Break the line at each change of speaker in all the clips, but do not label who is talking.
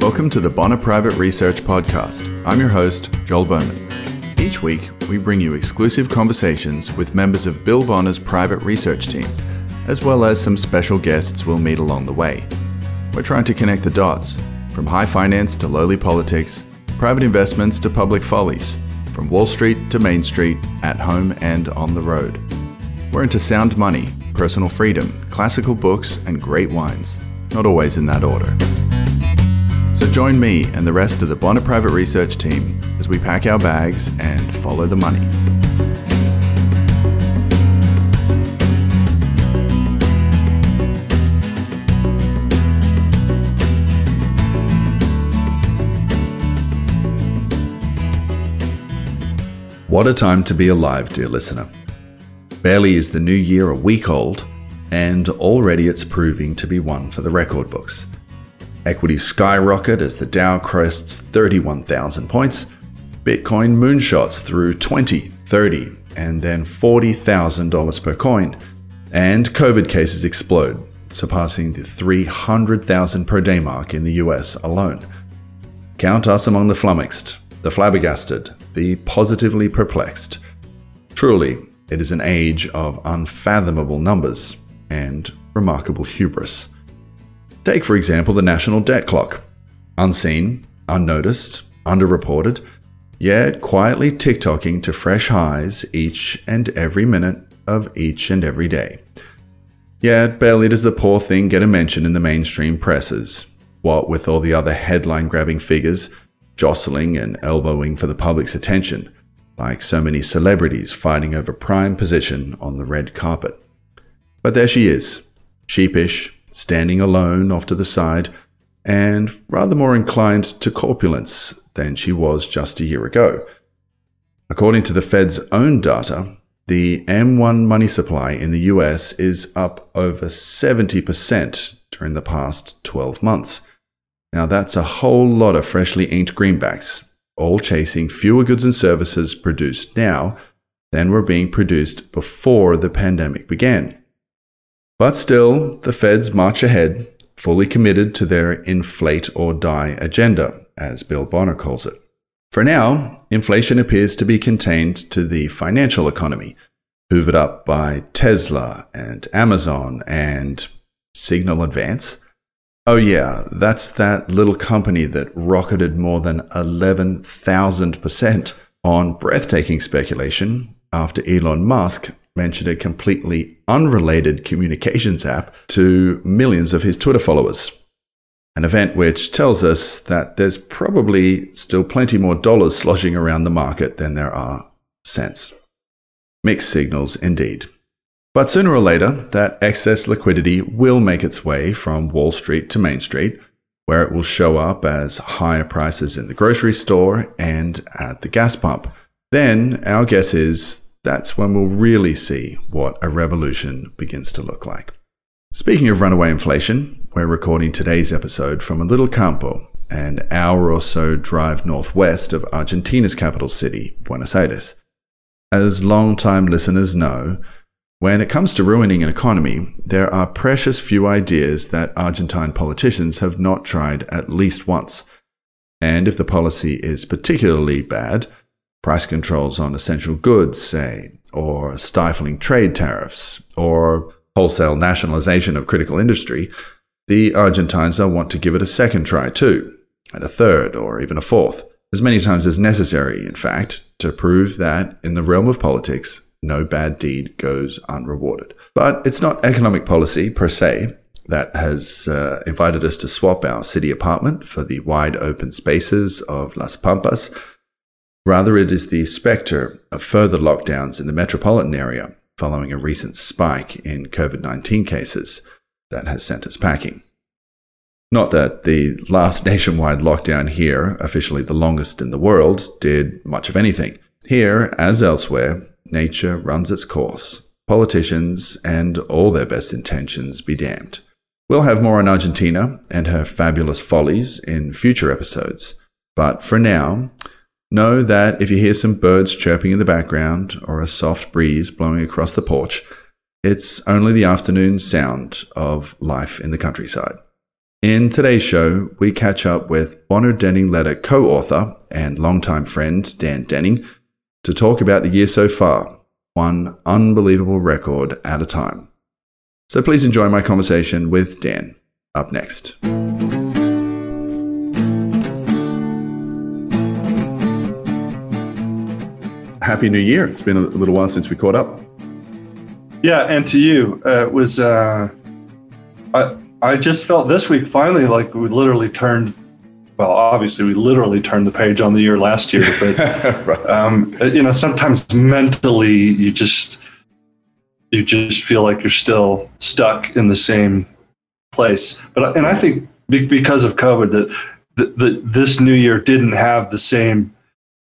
Welcome to the Bonner Private Research Podcast. I'm your host, Joel Bowman. Each week, we bring you exclusive conversations with members of Bill Bonner's private research team, as well as some special guests we'll meet along the way. We're trying to connect the dots from high finance to lowly politics, private investments to public follies, from Wall Street to Main Street, at home and on the road. We're into sound money, personal freedom, classical books, and great wines, not always in that order. So join me and the rest of the Bonner Private Research team as we pack our bags and follow the money. What a time to be alive, dear listener. Barely is the new year a week old, and already it's proving to be one for the record books. Equities skyrocket as the Dow crests 31,000 points, Bitcoin moonshots through 20, 30, and then $40,000 per coin, and COVID cases explode, surpassing the 300,000 per day mark in the US alone. Count us among the flummoxed, the flabbergasted, the positively perplexed. Truly, it is an age of unfathomable numbers and remarkable hubris. Take, for example, the national debt clock. Unseen, unnoticed, underreported, yet quietly tick-tocking to fresh highs each and every minute of each and every day. Yet barely does the poor thing get a mention in the mainstream presses, what with all the other headline grabbing figures jostling and elbowing for the public's attention, like so many celebrities fighting over prime position on the red carpet. But there she is, sheepish, standing alone off to the side, and rather more inclined to corpulence than she was just a year ago. According to the Fed's own data, the M1 money supply in the US is up over 70% during the past 12 months. Now, that's a whole lot of freshly inked greenbacks, all chasing fewer goods and services produced now than were being produced before the pandemic began. But still, the feds march ahead, fully committed to their inflate or die agenda, as Bill Bonner calls it. For now, inflation appears to be contained to the financial economy, hoovered up by Tesla and Amazon and Signal Advance Oh, yeah, that's that little company that rocketed more than 11,000% on breathtaking speculation after Elon Musk mentioned a completely unrelated communications app to millions of his Twitter followers. An event which tells us that there's probably still plenty more dollars sloshing around the market than there are cents. Mixed signals indeed. But sooner or later, that excess liquidity will make its way from Wall Street to Main Street, where it will show up as higher prices in the grocery store and at the gas pump. Then, our guess is that's when we'll really see what a revolution begins to look like. Speaking of runaway inflation, we're recording today's episode from a little campo, an hour or so drive northwest of Argentina's capital city, Buenos Aires. As long-time listeners know, when it comes to ruining an economy, there are precious few ideas that Argentine politicians have not tried at least once. And if the policy is particularly bad, price controls on essential goods, say, or stifling trade tariffs, or wholesale nationalization of critical industry, the Argentines will want to give it a second try too, and a third, or even a fourth, as many times as necessary, in fact, to prove that in the realm of politics, no bad deed goes unrewarded. But it's not economic policy per se that has uh, invited us to swap our city apartment for the wide open spaces of Las Pampas. Rather, it is the specter of further lockdowns in the metropolitan area following a recent spike in COVID 19 cases that has sent us packing. Not that the last nationwide lockdown here, officially the longest in the world, did much of anything. Here, as elsewhere, nature runs its course. Politicians and all their best intentions be damned. We'll have more on Argentina and her fabulous follies in future episodes. But for now, know that if you hear some birds chirping in the background or a soft breeze blowing across the porch, it's only the afternoon sound of life in the countryside. In today's show, we catch up with Bonner Denning letter co author and longtime friend Dan Denning to talk about the year so far, one unbelievable record at a time. So please enjoy my conversation with Dan. Up next. Happy New Year. It's been a little while since we caught up.
Yeah, and to you, uh, it was. Uh, I I just felt this week finally like we literally turned. Well, obviously, we literally turned the page on the year last year, but right. um, you know, sometimes mentally you just you just feel like you're still stuck in the same place. But and I think because of COVID, that the, this new year didn't have the same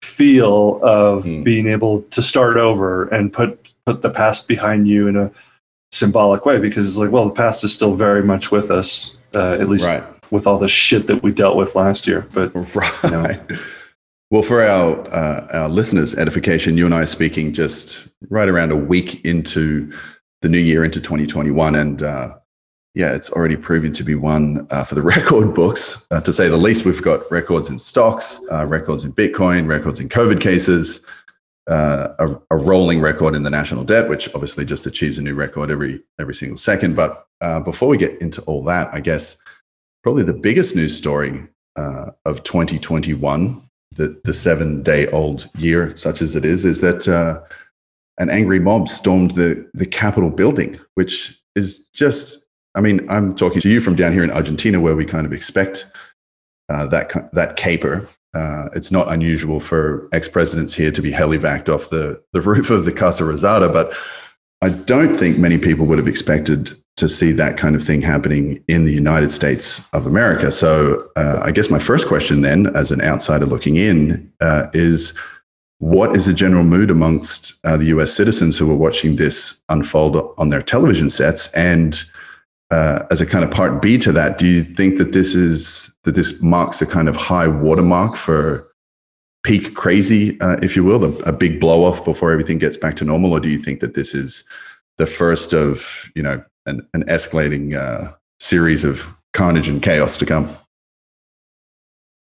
feel of mm. being able to start over and put put the past behind you in a symbolic way because it's like, well, the past is still very much with us, uh, at least right. with all the shit that we dealt with last year. But
right. You know. Well, for our uh, our listeners' edification, you and I are speaking just right around a week into the new year, into 2021, and uh, yeah, it's already proven to be one uh, for the record books, uh, to say the least. We've got records in stocks, uh, records in Bitcoin, records in COVID cases, uh, a, a, rolling record in the national debt, which obviously just achieves a new record every every single second. But uh, before we get into all that, I guess probably the biggest news story uh, of 2021, the the seven day old year, such as it is, is that an angry mob stormed the the Capitol building, which is just. I mean, I'm talking to you from down here in Argentina, where we kind of expect uh, that that caper uh, it's not unusual for ex presidents here to be helivaced off the, the roof of the Casa Rosada, but I don't think many people would have expected to see that kind of thing happening in the United States of America. So, uh, I guess my first question, then, as an outsider looking in, uh, is what is the general mood amongst uh, the US citizens who are watching this unfold on their television sets? And uh, as a kind of part B to that, do you think that this is that this marks a kind of high watermark for peak crazy, uh, if you will, a, a big blow off before everything gets back to normal, or do you think that this is the first of you know an, an escalating uh, series of carnage and chaos to come?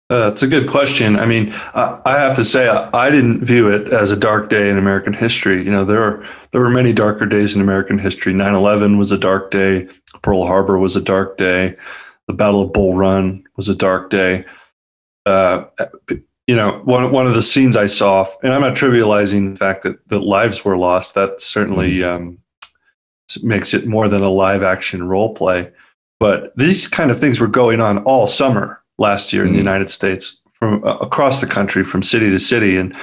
Uh, it's a good question. I mean, I, I have to say, I, I, didn't view it as a dark day in American history. You know, there are there were many darker days in American history. 9/11 was a dark day. Pearl Harbor was a dark day. The Battle of Bull Run was a dark day. Uh, you know, one one of the scenes I saw, and I'm not trivializing the fact that that lives were lost. That certainly mm-hmm. um, makes it more than a live action role play. But these kind of things were going on all summer last year mm-hmm. in the mm-hmm. United States, from uh, across the country, from city to city, and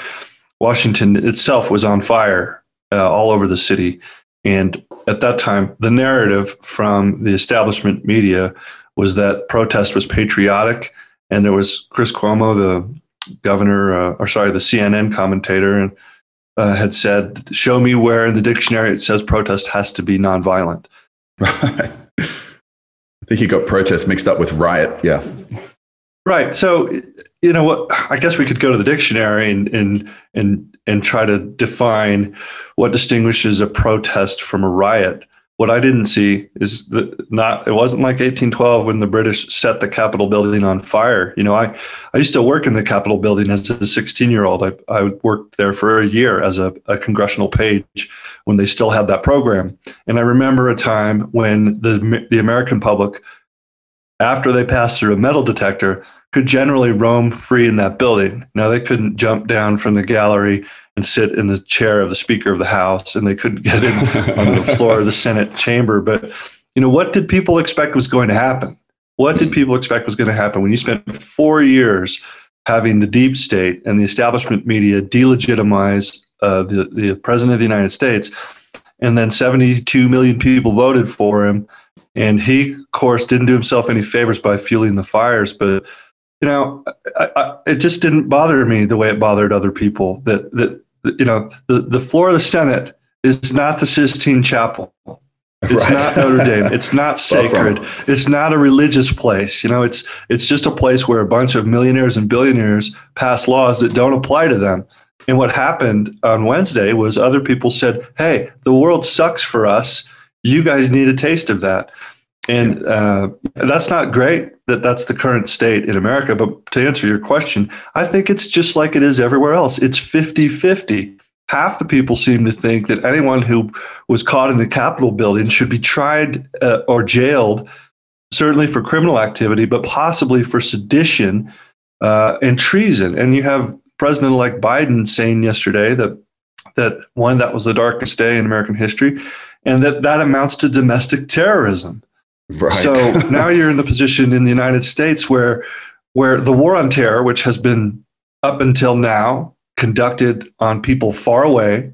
Washington itself was on fire uh, all over the city. And at that time, the narrative from the establishment media was that protest was patriotic, and there was Chris Cuomo, the governor, uh, or sorry, the CNN commentator, and uh, had said, "Show me where in the dictionary it says protest has to be nonviolent."
Right. I think he got protest mixed up with riot. Yeah.
Right. So, you know what? I guess we could go to the dictionary and and and and try to define what distinguishes a protest from a riot. What I didn't see is that not. It wasn't like 1812 when the British set the Capitol building on fire. You know, I I used to work in the Capitol building as a 16 year old. I I worked there for a year as a, a congressional page when they still had that program. And I remember a time when the the American public after they passed through a metal detector, could generally roam free in that building. Now, they couldn't jump down from the gallery and sit in the chair of the Speaker of the House, and they couldn't get in on the floor of the Senate chamber. But, you know, what did people expect was going to happen? What did people expect was going to happen when you spent four years having the deep state and the establishment media delegitimize uh, the, the president of the United States? And then 72 million people voted for him and he, of course, didn't do himself any favors by fueling the fires. But you know, I, I, it just didn't bother me the way it bothered other people. That that you know, the the floor of the Senate is not the Sistine Chapel. It's right. not Notre Dame. It's not sacred. It's not a religious place. You know, it's it's just a place where a bunch of millionaires and billionaires pass laws that don't apply to them. And what happened on Wednesday was other people said, "Hey, the world sucks for us you guys need a taste of that. And uh, that's not great that that's the current state in America. But to answer your question, I think it's just like it is everywhere else. It's 50 50. Half the people seem to think that anyone who was caught in the Capitol building should be tried uh, or jailed, certainly for criminal activity, but possibly for sedition uh, and treason. And you have President elect Biden saying yesterday that that one that was the darkest day in American history, and that that amounts to domestic terrorism. Right. So now you're in the position in the United States where where the war on terror, which has been up until now conducted on people far away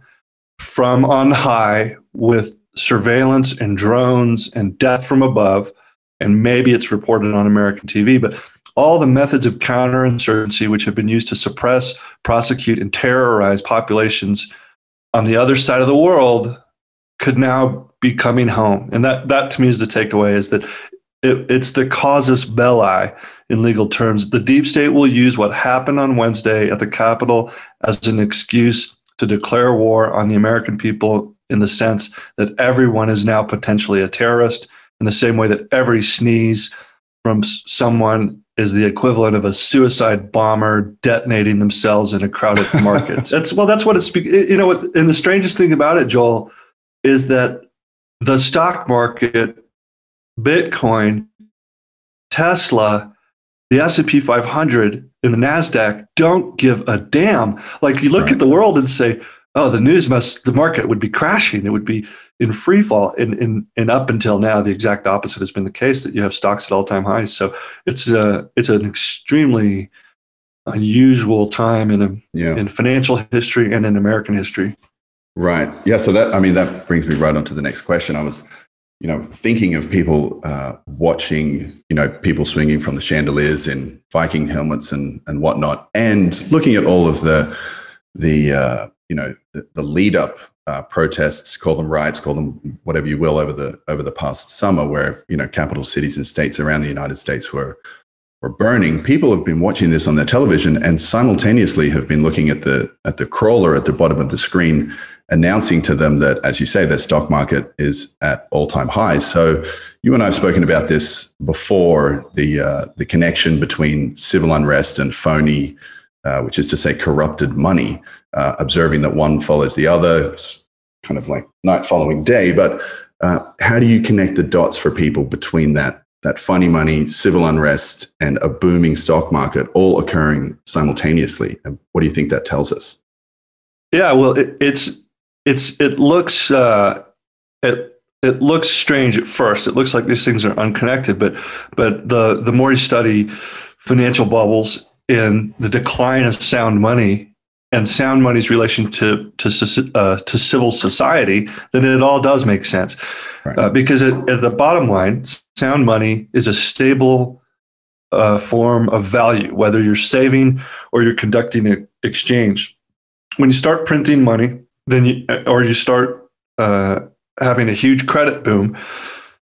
from on high with surveillance and drones and death from above, and maybe it's reported on American TV, but all the methods of counterinsurgency which have been used to suppress, prosecute, and terrorize populations on the other side of the world could now be coming home. And that, that to me is the takeaway is that it, it's the casus belli in legal terms. The deep state will use what happened on Wednesday at the Capitol as an excuse to declare war on the American people in the sense that everyone is now potentially a terrorist, in the same way that every sneeze from someone is the equivalent of a suicide bomber detonating themselves in a crowded market. that's well, that's what it's. You know, and the strangest thing about it, Joel, is that the stock market, Bitcoin, Tesla, the S&P 500 and the Nasdaq don't give a damn. Like you look right. at the world and say, "Oh, the news must the market would be crashing. It would be in free fall." And and, and up until now, the exact opposite has been the case that you have stocks at all-time highs. So it's a it's an extremely unusual time in a, yeah. in financial history and in American history.
Right. Yeah. So that, I mean, that brings me right on to the next question. I was, you know, thinking of people uh, watching, you know, people swinging from the chandeliers in Viking helmets and and whatnot, and looking at all of the the uh, you know the, the lead up uh, protests, call them riots, call them whatever you will, over the over the past summer, where you know capital cities and states around the United States were were burning. People have been watching this on their television and simultaneously have been looking at the at the crawler at the bottom of the screen announcing to them that, as you say, their stock market is at all-time highs. So you and I have spoken about this before the uh, the connection between civil unrest and phony, uh, which is to say, corrupted money. Uh, observing that one follows the other, it's kind of like night following day. But uh, how do you connect the dots for people between that that funny money, civil unrest, and a booming stock market all occurring simultaneously? And what do you think that tells us?
Yeah, well, it, it's it's it looks uh, it it looks strange at first. It looks like these things are unconnected, but but the the more you study financial bubbles and the decline of sound money and sound money's relation to to uh, to civil society, then it all does make sense. Right. Uh, because it, at the bottom line, sound money is a stable uh, form of value, whether you're saving or you're conducting an exchange. When you start printing money, then you, or you start uh, having a huge credit boom,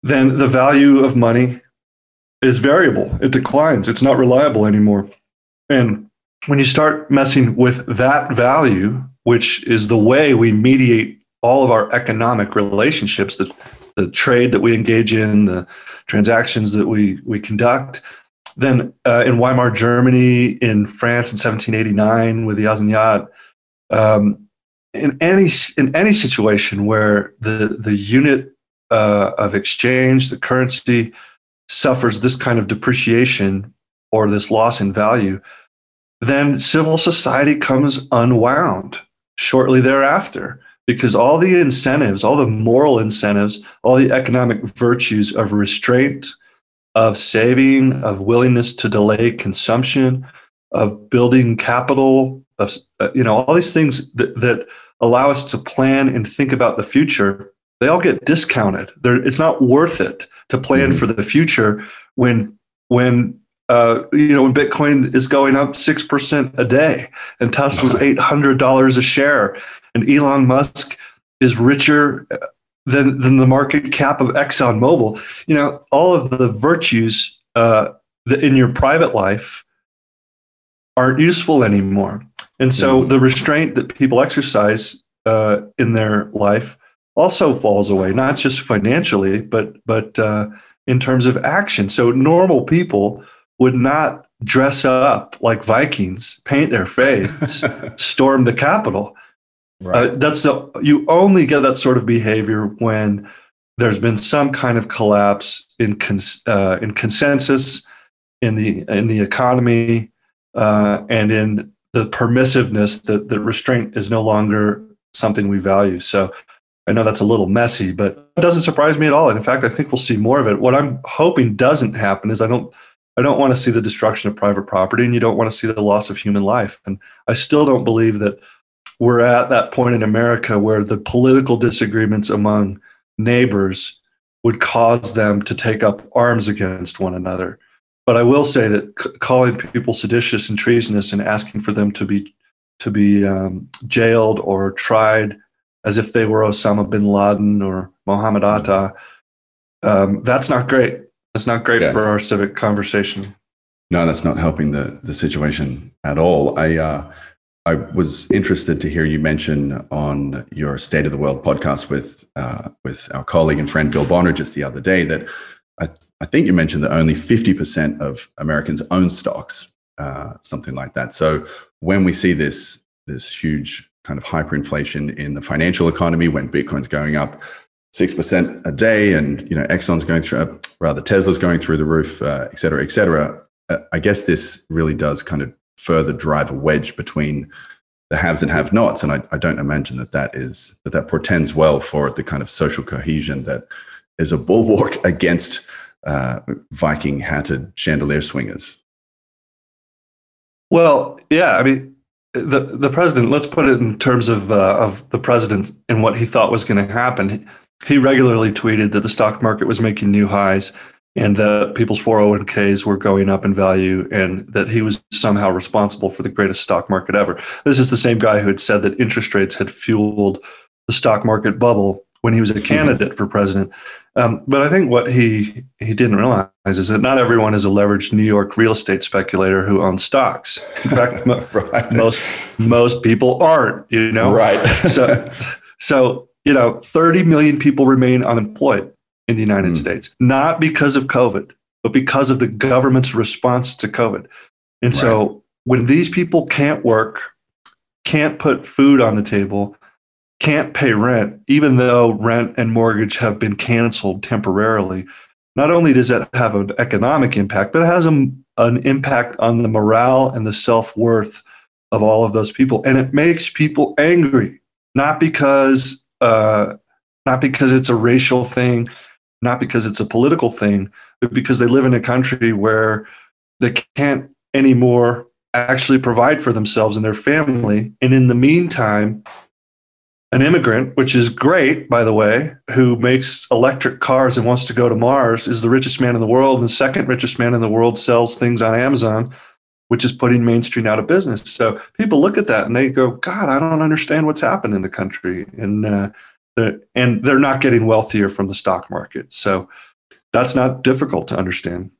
then the value of money is variable. It declines. It's not reliable anymore. And when you start messing with that value, which is the way we mediate all of our economic relationships, the, the trade that we engage in, the transactions that we, we conduct, then uh, in Weimar Germany, in France in 1789 with the Assignat, um, in any in any situation where the the unit uh, of exchange, the currency, suffers this kind of depreciation or this loss in value, then civil society comes unwound shortly thereafter because all the incentives, all the moral incentives, all the economic virtues of restraint, of saving, of willingness to delay consumption, of building capital, of uh, you know all these things that, that allow us to plan and think about the future, they all get discounted. They're, it's not worth it to plan mm-hmm. for the future when when uh, you know when Bitcoin is going up six percent a day and Tesla's eight hundred dollars a share, and Elon Musk is richer than than the market cap of ExxonMobil. You know all of the virtues uh, in your private life aren't useful anymore. And so mm-hmm. the restraint that people exercise uh, in their life also falls away, not just financially, but but uh, in terms of action. So normal people would not dress up like Vikings, paint their face, storm the Capitol. Right. Uh, that's the you only get that sort of behavior when there's been some kind of collapse in cons, uh, in consensus in the in the economy uh, and in the permissiveness that restraint is no longer something we value. So I know that's a little messy, but it doesn't surprise me at all. And in fact, I think we'll see more of it. What I'm hoping doesn't happen is I don't I don't want to see the destruction of private property and you don't want to see the loss of human life. And I still don't believe that we're at that point in America where the political disagreements among neighbors would cause them to take up arms against one another. But I will say that c- calling people seditious and treasonous and asking for them to be to be um, jailed or tried as if they were Osama bin Laden or Mohammed Atta, um, that's not great. That's not great yeah. for our civic conversation.
No, that's not helping the the situation at all. I uh, I was interested to hear you mention on your State of the World podcast with uh, with our colleague and friend Bill Bonner just the other day that I, th- I think you mentioned that only 50% of Americans own stocks, uh, something like that. So when we see this this huge kind of hyperinflation in the financial economy, when Bitcoin's going up six percent a day, and you know Exxon's going through, uh, rather Tesla's going through the roof, uh, et cetera, et cetera. Uh, I guess this really does kind of further drive a wedge between the haves and have-nots, and I, I don't imagine that that is that that portends well for the kind of social cohesion that is a bulwark against uh, Viking hatted chandelier swingers.
Well, yeah, I mean, the the president. Let's put it in terms of uh, of the president and what he thought was going to happen. He regularly tweeted that the stock market was making new highs and that people's 401ks were going up in value and that he was somehow responsible for the greatest stock market ever. This is the same guy who had said that interest rates had fueled the stock market bubble when he was a candidate for president. Um, but I think what he he didn't realize is that not everyone is a leveraged New York real estate speculator who owns stocks. In fact, right. most most people aren't. You know,
right?
so so you know, 30 million people remain unemployed in the United mm. States, not because of COVID, but because of the government's response to COVID. And right. so when these people can't work, can't put food on the table, can't pay rent, even though rent and mortgage have been canceled temporarily, not only does that have an economic impact, but it has a, an impact on the morale and the self worth of all of those people. And it makes people angry, not because, uh, not because it's a racial thing, not because it's a political thing, but because they live in a country where they can't anymore actually provide for themselves and their family. And in the meantime, an immigrant, which is great, by the way, who makes electric cars and wants to go to Mars, is the richest man in the world. And the second richest man in the world sells things on Amazon, which is putting Main Street out of business. So people look at that and they go, God, I don't understand what's happened in the country. And uh, and they're not getting wealthier from the stock market. So that's not difficult to understand.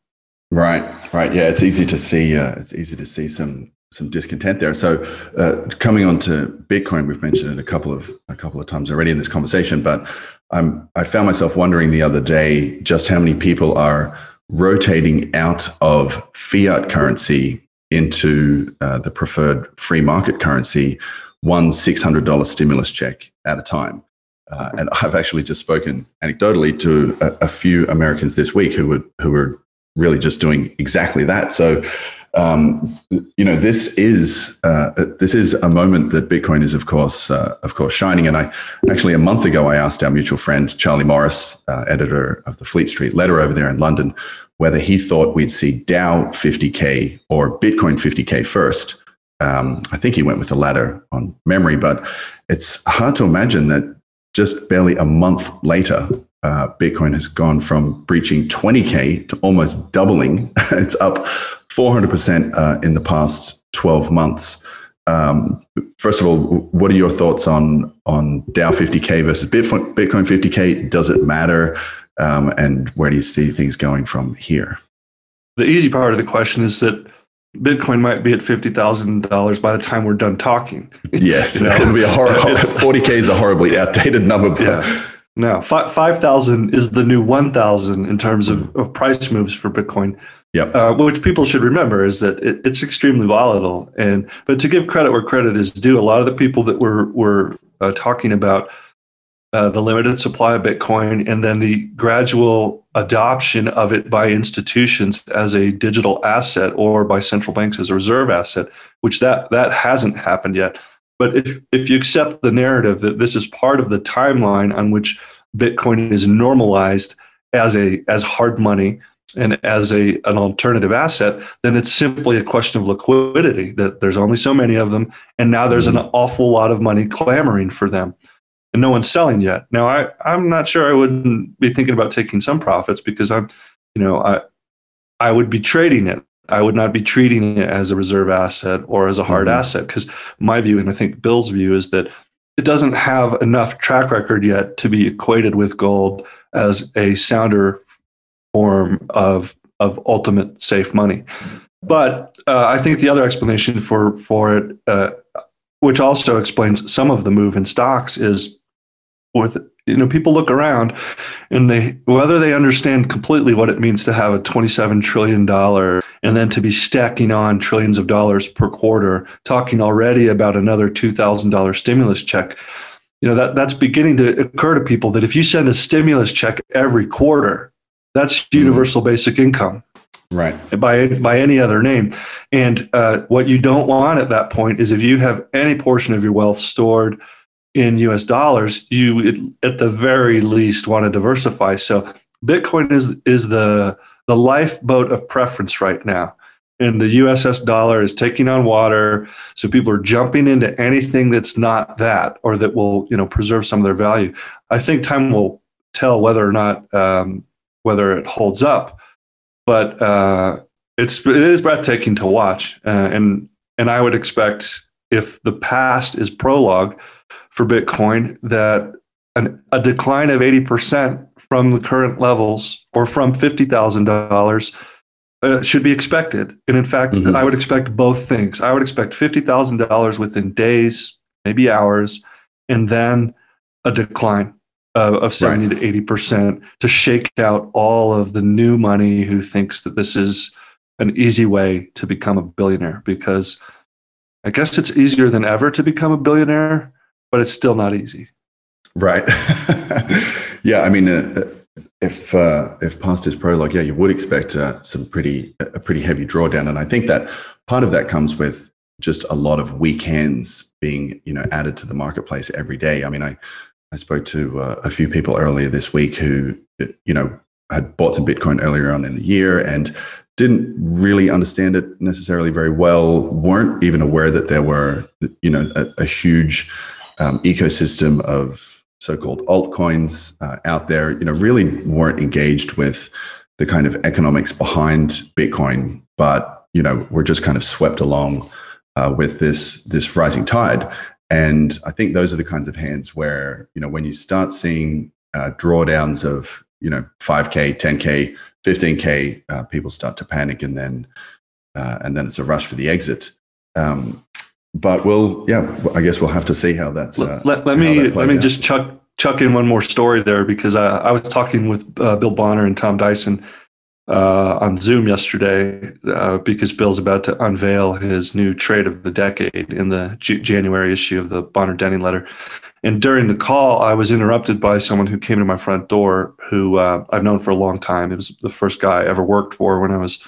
Right, right. Yeah, it's easy to see. Uh, it's easy to see some some discontent there. So uh, coming on to Bitcoin, we've mentioned it a couple of a couple of times already in this conversation, but I'm I found myself wondering the other day just how many people are rotating out of fiat currency into uh, the preferred free market currency, one six hundred dollar stimulus check at a time. Uh, and I've actually just spoken anecdotally to a, a, few Americans this week who were who were really just doing exactly that. So, um, you know, this is uh, this is a moment that Bitcoin is, of course, uh, of course, shining. And I actually a month ago I asked our mutual friend Charlie Morris, uh, editor of the Fleet Street Letter over there in London, whether he thought we'd see Dow 50k or Bitcoin 50k first. Um, I think he went with the latter on memory, but it's hard to imagine that just barely a month later, uh, Bitcoin has gone from breaching 20K to almost doubling. it's up 400% uh, in the past 12 months. Um, first of all, what are your thoughts on, on Dow 50K versus Bitcoin 50K? Does it matter? Um, and where do you see things going from here?
The easy part of the question is that Bitcoin might be at fifty thousand dollars by the time we're done talking.
Yes, you know? it'll be a horrible. Forty k is a horribly outdated number.
Yeah, now. Five thousand is the new one thousand in terms of, of price moves for Bitcoin.
Yep.
Uh, which people should remember is that it, it's extremely volatile. And but to give credit where credit is due, a lot of the people that were were uh, talking about uh, the limited supply of Bitcoin and then the gradual adoption of it by institutions as a digital asset or by central banks as a reserve asset, which that that hasn't happened yet. But if if you accept the narrative that this is part of the timeline on which Bitcoin is normalized as a as hard money and as a an alternative asset, then it's simply a question of liquidity. That there's only so many of them, and now there's an awful lot of money clamoring for them, and no one's selling yet. Now, I I'm not sure I wouldn't be thinking about taking some profits because I'm, you know, I I would be trading it. I would not be treating it as a reserve asset or as a hard mm-hmm. asset because my view, and I think Bill's view, is that it doesn't have enough track record yet to be equated with gold as a sounder form of of ultimate safe money. But uh, I think the other explanation for for it, uh, which also explains some of the move in stocks, is with you know people look around and they whether they understand completely what it means to have a 27 trillion dollar and then to be stacking on trillions of dollars per quarter talking already about another $2000 stimulus check you know that that's beginning to occur to people that if you send a stimulus check every quarter that's mm-hmm. universal mm-hmm. basic income.
Right.
By, by any other name. And uh, what you don't want at that point is if you have any portion of your wealth stored in US dollars, you at the very least want to diversify. So Bitcoin is, is the, the lifeboat of preference right now. And the USS dollar is taking on water. So people are jumping into anything that's not that or that will, you know, preserve some of their value. I think time will tell whether or not um, whether it holds up. But uh, it's it is breathtaking to watch, uh, and and I would expect if the past is prologue for Bitcoin, that an, a decline of eighty percent from the current levels or from fifty thousand uh, dollars should be expected. And in fact, mm-hmm. I would expect both things. I would expect fifty thousand dollars within days, maybe hours, and then a decline uh, of 70 right. to 80% to shake out all of the new money who thinks that this is an easy way to become a billionaire because I guess it's easier than ever to become a billionaire, but it's still not easy.
Right. yeah. I mean, uh, if uh, if past is prologue, yeah, you would expect uh, some pretty a pretty heavy drawdown, and I think that part of that comes with just a lot of weekends being you know added to the marketplace every day. I mean, I I spoke to uh, a few people earlier this week who, you know, had bought some Bitcoin earlier on in the year and didn't really understand it necessarily very well, weren't even aware that there were, you know, a, a huge um, ecosystem of so-called altcoins uh, out there, you know, really weren't engaged with the kind of economics behind Bitcoin, but, you know, were just kind of swept along uh, with this, this rising tide. And I think those are the kinds of hands where, you know, when you start seeing uh, drawdowns of, you know, 5K, 10K, 15K, uh, people start to panic and then, uh, and then it's a rush for the exit. Um, but we'll, yeah, I guess we'll have to see how that's.
Uh, let, let me, let me out. just chuck, chuck in one more story there because I, I was talking with uh, Bill Bonner and Tom Dyson uh, on Zoom yesterday uh, because Bill's about to unveil his new trade of the decade in the J- January issue of the Bonner Denning letter. And during the call, I was interrupted by someone who came to my front door who uh, I've known for a long time. It was the first guy I ever worked for when I was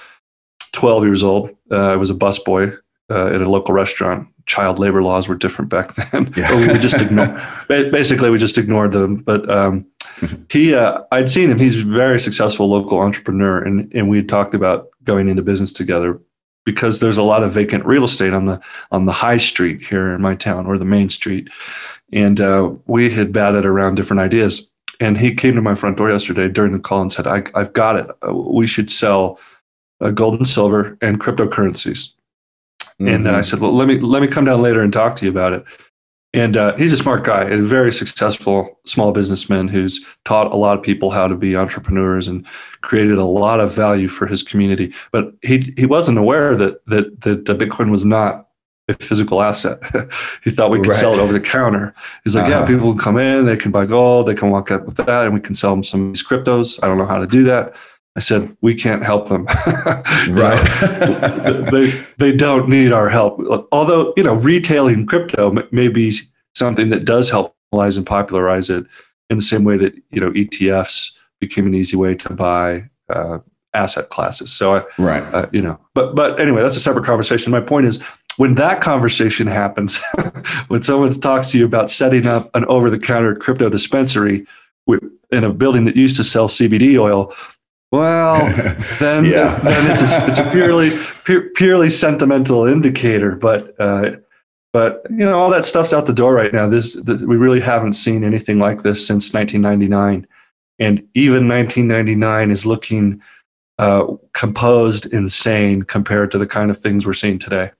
12 years old. Uh, I was a busboy uh, at a local restaurant. Child labor laws were different back then. Yeah. we just ignore, basically, we just ignored them. But um, he, uh, I'd seen him. He's a very successful local entrepreneur, and and we had talked about going into business together because there's a lot of vacant real estate on the on the high street here in my town or the main street, and uh, we had batted around different ideas. And he came to my front door yesterday during the call and said, I, "I've got it. We should sell uh, gold and silver and cryptocurrencies." Mm-hmm. And then I said, "Well, let me let me come down later and talk to you about it." And uh, he's a smart guy, a very successful small businessman who's taught a lot of people how to be entrepreneurs and created a lot of value for his community. But he he wasn't aware that that that Bitcoin was not a physical asset. he thought we could right. sell it over the counter. He's like, uh-huh. yeah, people can come in, they can buy gold, they can walk up with that, and we can sell them some of these cryptos. I don't know how to do that. I said, we can't help them. right. they, they don't need our help. Although, you know, retailing crypto may be something that does help and popularize it in the same way that, you know, ETFs became an easy way to buy uh, asset classes. So, I,
right.
Uh, you know, but, but anyway, that's a separate conversation. My point is when that conversation happens, when someone talks to you about setting up an over the counter crypto dispensary in a building that used to sell CBD oil, well, then, yeah. then it's a, it's a purely pure, purely sentimental indicator. But uh, but you know all that stuff's out the door right now. This, this we really haven't seen anything like this since 1999, and even 1999 is looking uh, composed insane compared to the kind of things we're seeing today.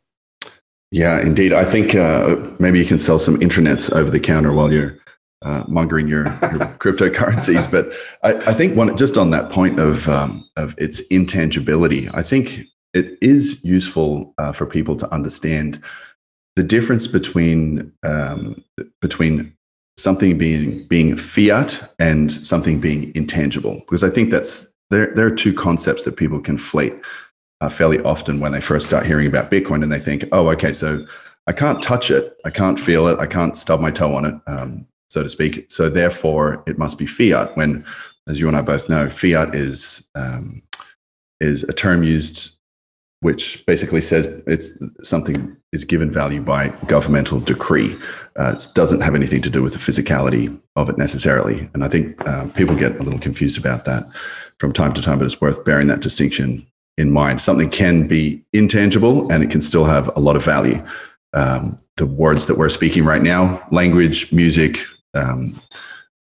Yeah, indeed. I think uh, maybe you can sell some intranets over the counter while you're uh, mongering your, your cryptocurrencies. But I, I, think one just on that point of um, of its intangibility, I think it is useful uh, for people to understand the difference between um, between something being being fiat and something being intangible. Because I think that's there. There are two concepts that people conflate uh, fairly often when they first start hearing about Bitcoin, and they think, "Oh, okay, so." I can't touch it. I can't feel it. I can't stub my toe on it. Um, so to speak. So therefore, it must be fiat. When, as you and I both know, fiat is um, is a term used which basically says it's something is given value by governmental decree. Uh, it doesn't have anything to do with the physicality of it necessarily. And I think uh, people get a little confused about that from time to time, but it's worth bearing that distinction in mind. Something can be intangible and it can still have a lot of value. Um, the words that we're speaking right now, language, music, um,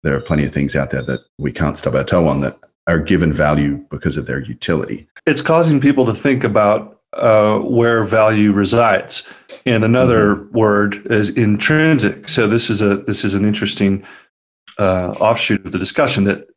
there are plenty of things out there that we can't stub our toe on that are given value because of their utility.
It's causing people to think about uh, where value resides. And another mm-hmm. word is intrinsic. So this is a this is an interesting uh, offshoot of the discussion that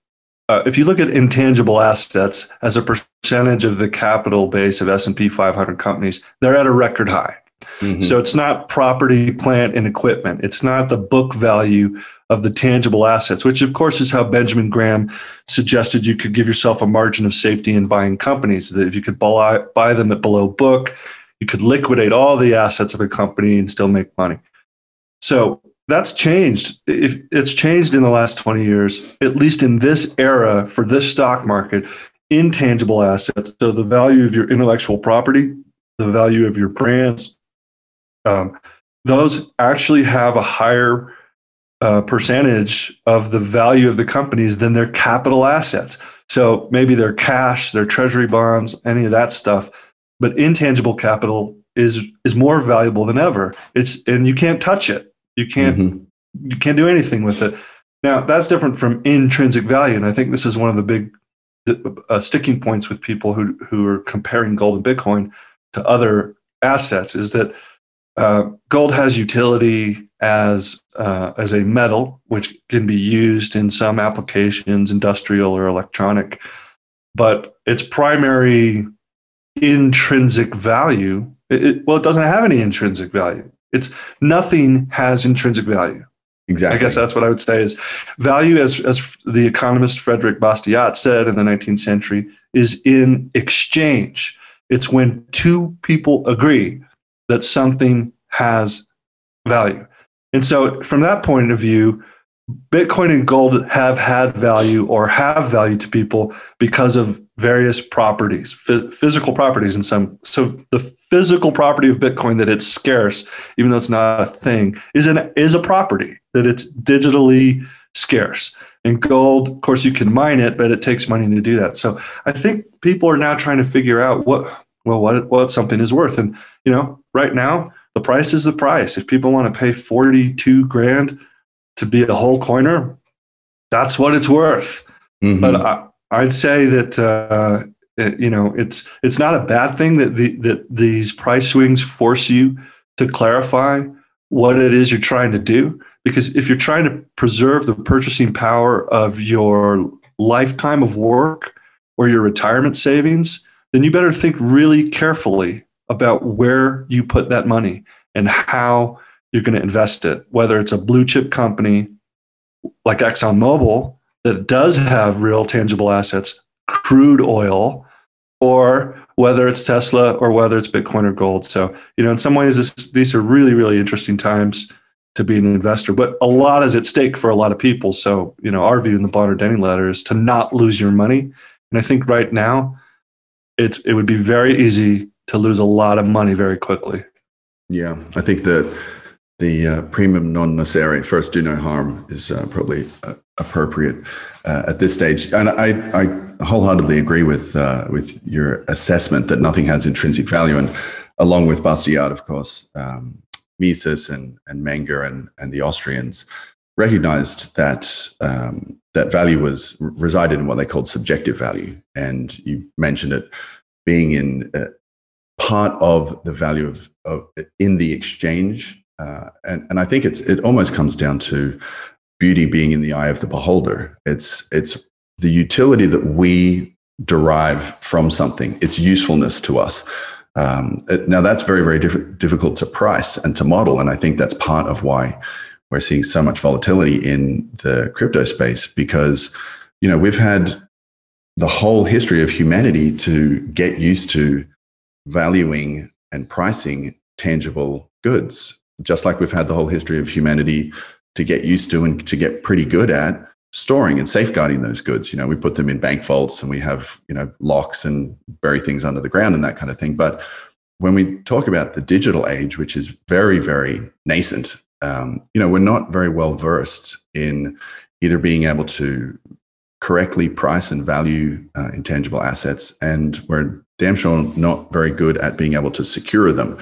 uh, if you look at intangible assets as a percentage of the capital base of S&P 500 companies, they're at a record high. Mm-hmm. So it's not property, plant, and equipment. It's not the book value of the tangible assets, which of course is how Benjamin Graham suggested you could give yourself a margin of safety in buying companies. That if you could buy, buy them at below book, you could liquidate all the assets of a company and still make money. So that's changed. If it's changed in the last 20 years, at least in this era for this stock market, intangible assets. So the value of your intellectual property, the value of your brands, um, those actually have a higher uh, percentage of the value of the companies than their capital assets. So maybe their cash, their treasury bonds, any of that stuff. But intangible capital is is more valuable than ever. It's and you can't touch it. You can't mm-hmm. you can't do anything with it. Now that's different from intrinsic value, and I think this is one of the big uh, sticking points with people who who are comparing gold and Bitcoin to other assets. Is that uh, gold has utility as uh, as a metal, which can be used in some applications, industrial or electronic. But its primary intrinsic value, it, it, well, it doesn't have any intrinsic value. It's nothing has intrinsic value.
Exactly.
I guess that's what I would say is value, as as the economist Frederick Bastiat said in the 19th century, is in exchange. It's when two people agree that something has value. And so, from that point of view, Bitcoin and gold have had value or have value to people because of various properties, physical properties in some. So the physical property of Bitcoin that it's scarce, even though it's not a thing, is an is a property that it's digitally scarce. And gold, of course, you can mine it, but it takes money to do that. So I think people are now trying to figure out what well what what something is worth. And you know, right now the price is the price. If people want to pay 42 grand to be a whole coiner, that's what it's worth. Mm-hmm. But I, I'd say that uh, it, you know it's it's not a bad thing that the, that these price swings force you to clarify what it is you're trying to do. Because if you're trying to preserve the purchasing power of your lifetime of work or your retirement savings, then you better think really carefully about where you put that money and how you're going to invest it, whether it's a blue chip company like ExxonMobil that does have real tangible assets, crude oil, or whether it's Tesla or whether it's Bitcoin or gold. So, you know, in some ways, this, these are really, really interesting times to be an investor, but a lot is at stake for a lot of people. So, you know, our view in the Bonner Denning letter is to not lose your money. And I think right now, it's it would be very easy to lose a lot of money very quickly.
Yeah, I think that the uh, primum non nocere first do no harm, is uh, probably uh, appropriate uh, at this stage. And I, I wholeheartedly agree with uh, with your assessment that nothing has intrinsic value. And along with Bastiat, of course, um, Mises and, and Menger and, and the Austrians recognized that um, that value was resided in what they called subjective value. And you mentioned it being in uh, part of the value of, of in the exchange uh, and and I think it's it almost comes down to beauty being in the eye of the beholder. It's it's the utility that we derive from something, its usefulness to us. Um, it, now that's very very diff- difficult to price and to model, and I think that's part of why we're seeing so much volatility in the crypto space because you know we've had the whole history of humanity to get used to valuing and pricing tangible goods just like we've had the whole history of humanity to get used to and to get pretty good at storing and safeguarding those goods. You know, we put them in bank vaults and we have, you know, locks and bury things under the ground and that kind of thing. But when we talk about the digital age, which is very, very nascent, um, you know, we're not very well versed in either being able to correctly price and value uh, intangible assets, and we're damn sure not very good at being able to secure them.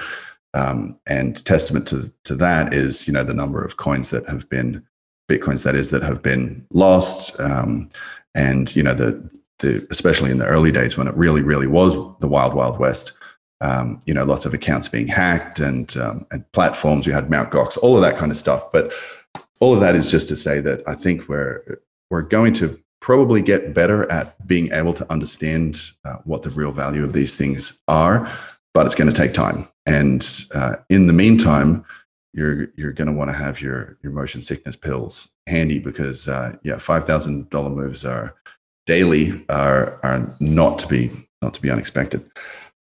Um, and testament to, to that is, you know, the number of coins that have been bitcoins that is that have been lost, um, and you know the the especially in the early days when it really really was the wild wild west. Um, you know, lots of accounts being hacked and um, and platforms. You had Mt. Gox, all of that kind of stuff. But all of that is just to say that I think we're we're going to probably get better at being able to understand uh, what the real value of these things are, but it's going to take time. And uh, in the meantime, you're you're going to want to have your your motion sickness pills handy because uh, yeah, five thousand dollar moves are daily are are not to be not to be unexpected.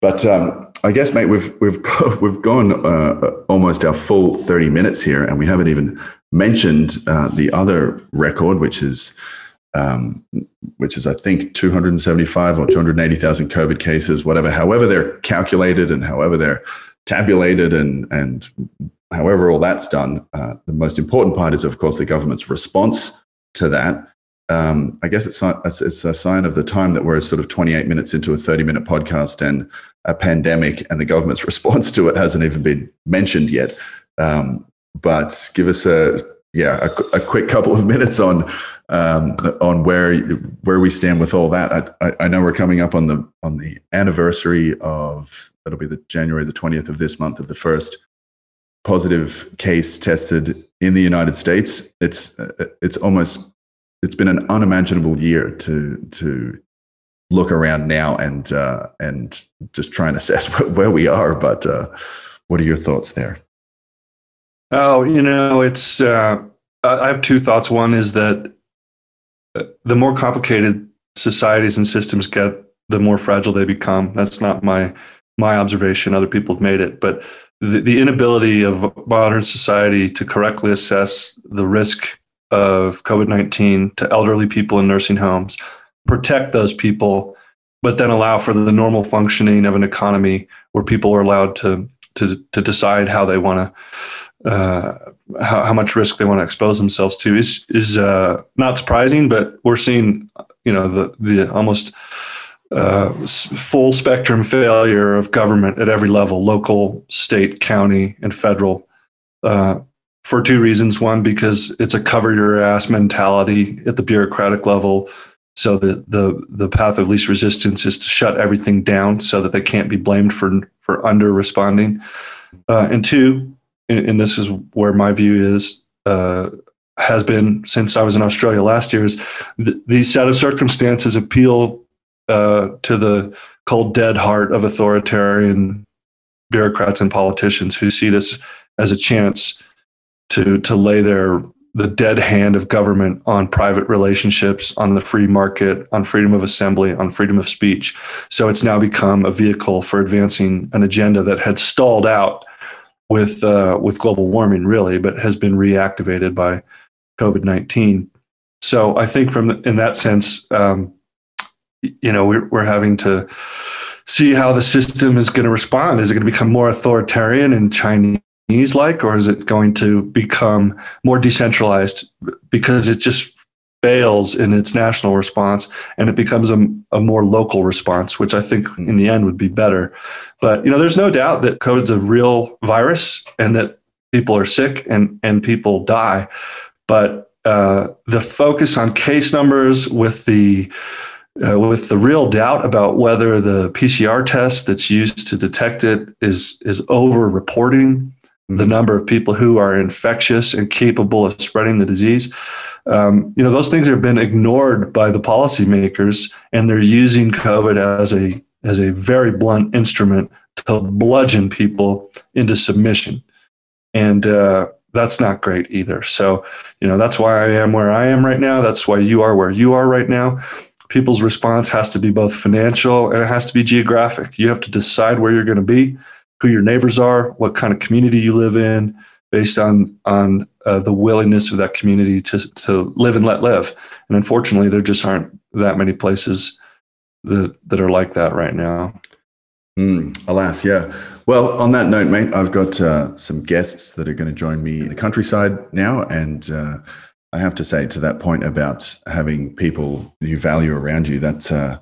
But um, I guess, mate, we've we've we've gone uh, almost our full thirty minutes here, and we haven't even mentioned uh, the other record, which is um, which is I think 275 or 280,000 COVID cases, whatever. However they're calculated and however they're tabulated and and however all that's done, uh, the most important part is of course the government's response to that. Um, I guess it's, it's, a sign of the time that we're sort of 28 minutes into a 30 minute podcast and a pandemic, and the government's response to it hasn't even been mentioned yet. Um, but give us a yeah a, a, quick couple of minutes on um, on where where we stand with all that. I, I, know we're coming up on the on the anniversary of that'll be the January the twentieth of this month of the first positive case tested in the United States. It's it's almost it's been an unimaginable year to to look around now and uh, and just try and assess where we are. But uh, what are your thoughts there?
Oh, you know, it's. Uh, I have two thoughts. One is that the more complicated societies and systems get, the more fragile they become. That's not my my observation. Other people have made it, but the, the inability of modern society to correctly assess the risk of COVID nineteen to elderly people in nursing homes, protect those people, but then allow for the normal functioning of an economy where people are allowed to to to decide how they want to uh, how, how, much risk they want to expose themselves to is is uh, not surprising. But we're seeing, you know, the the almost uh, full spectrum failure of government at every level, local, state, county, and federal. Uh, for two reasons. One, because it's a cover your ass mentality at the bureaucratic level. So the, the, the path of least resistance is to shut everything down so that they can't be blamed for, for under responding. Uh, and two, and, this is where my view is uh, has been since I was in Australia last year is th- these set of circumstances appeal uh, to the cold dead heart of authoritarian bureaucrats and politicians who see this as a chance to to lay their the dead hand of government on private relationships, on the free market, on freedom of assembly, on freedom of speech. So it's now become a vehicle for advancing an agenda that had stalled out with uh, with global warming, really, but has been reactivated by COVID nineteen. So I think from in that sense, um, you know, we're, we're having to see how the system is going to respond. Is it going to become more authoritarian and Chinese? Like, or is it going to become more decentralized because it just fails in its national response and it becomes a, a more local response, which I think in the end would be better. But you know, there's no doubt that COVID's a real virus and that people are sick and and people die. But uh, the focus on case numbers with the uh, with the real doubt about whether the PCR test that's used to detect it is is over reporting the number of people who are infectious and capable of spreading the disease. Um, you know, those things have been ignored by the policymakers, and they're using COVID as a as a very blunt instrument to bludgeon people into submission, and uh, that's not great either. So, you know, that's why I am where I am right now. That's why you are where you are right now. People's response has to be both financial and it has to be geographic. You have to decide where you're going to be who your neighbors are, what kind of community you live in, based on on uh, the willingness of that community to to live and let live. And unfortunately, there just aren't that many places that that are like that right now.
Mm, alas, yeah. Well, on that note, mate, I've got uh, some guests that are going to join me in the countryside now, and uh, I have to say to that point about having people you value around you, that uh,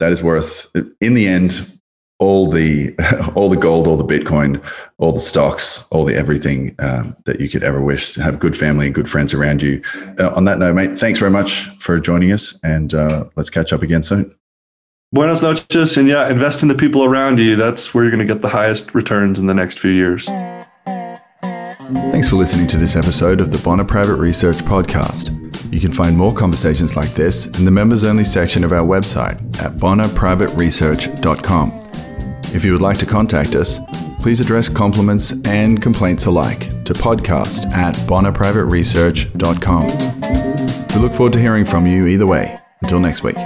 that is worth in the end all the all the gold, all the Bitcoin, all the stocks, all the everything um, that you could ever wish to have good family and good friends around you. Uh, on that note, mate, thanks very much for joining us, and uh, let's catch up again soon.
Buenos noches, and yeah, invest in the people around you. That's where you're going to get the highest returns in the next few years.
Thanks for listening to this episode of the Bonner Private Research Podcast. You can find more conversations like this in the members only section of our website at bonnerprivateresearch.com. If you would like to contact us, please address compliments and complaints alike to podcast at bonnerprivateresearch.com. We look forward to hearing from you either way. Until next week.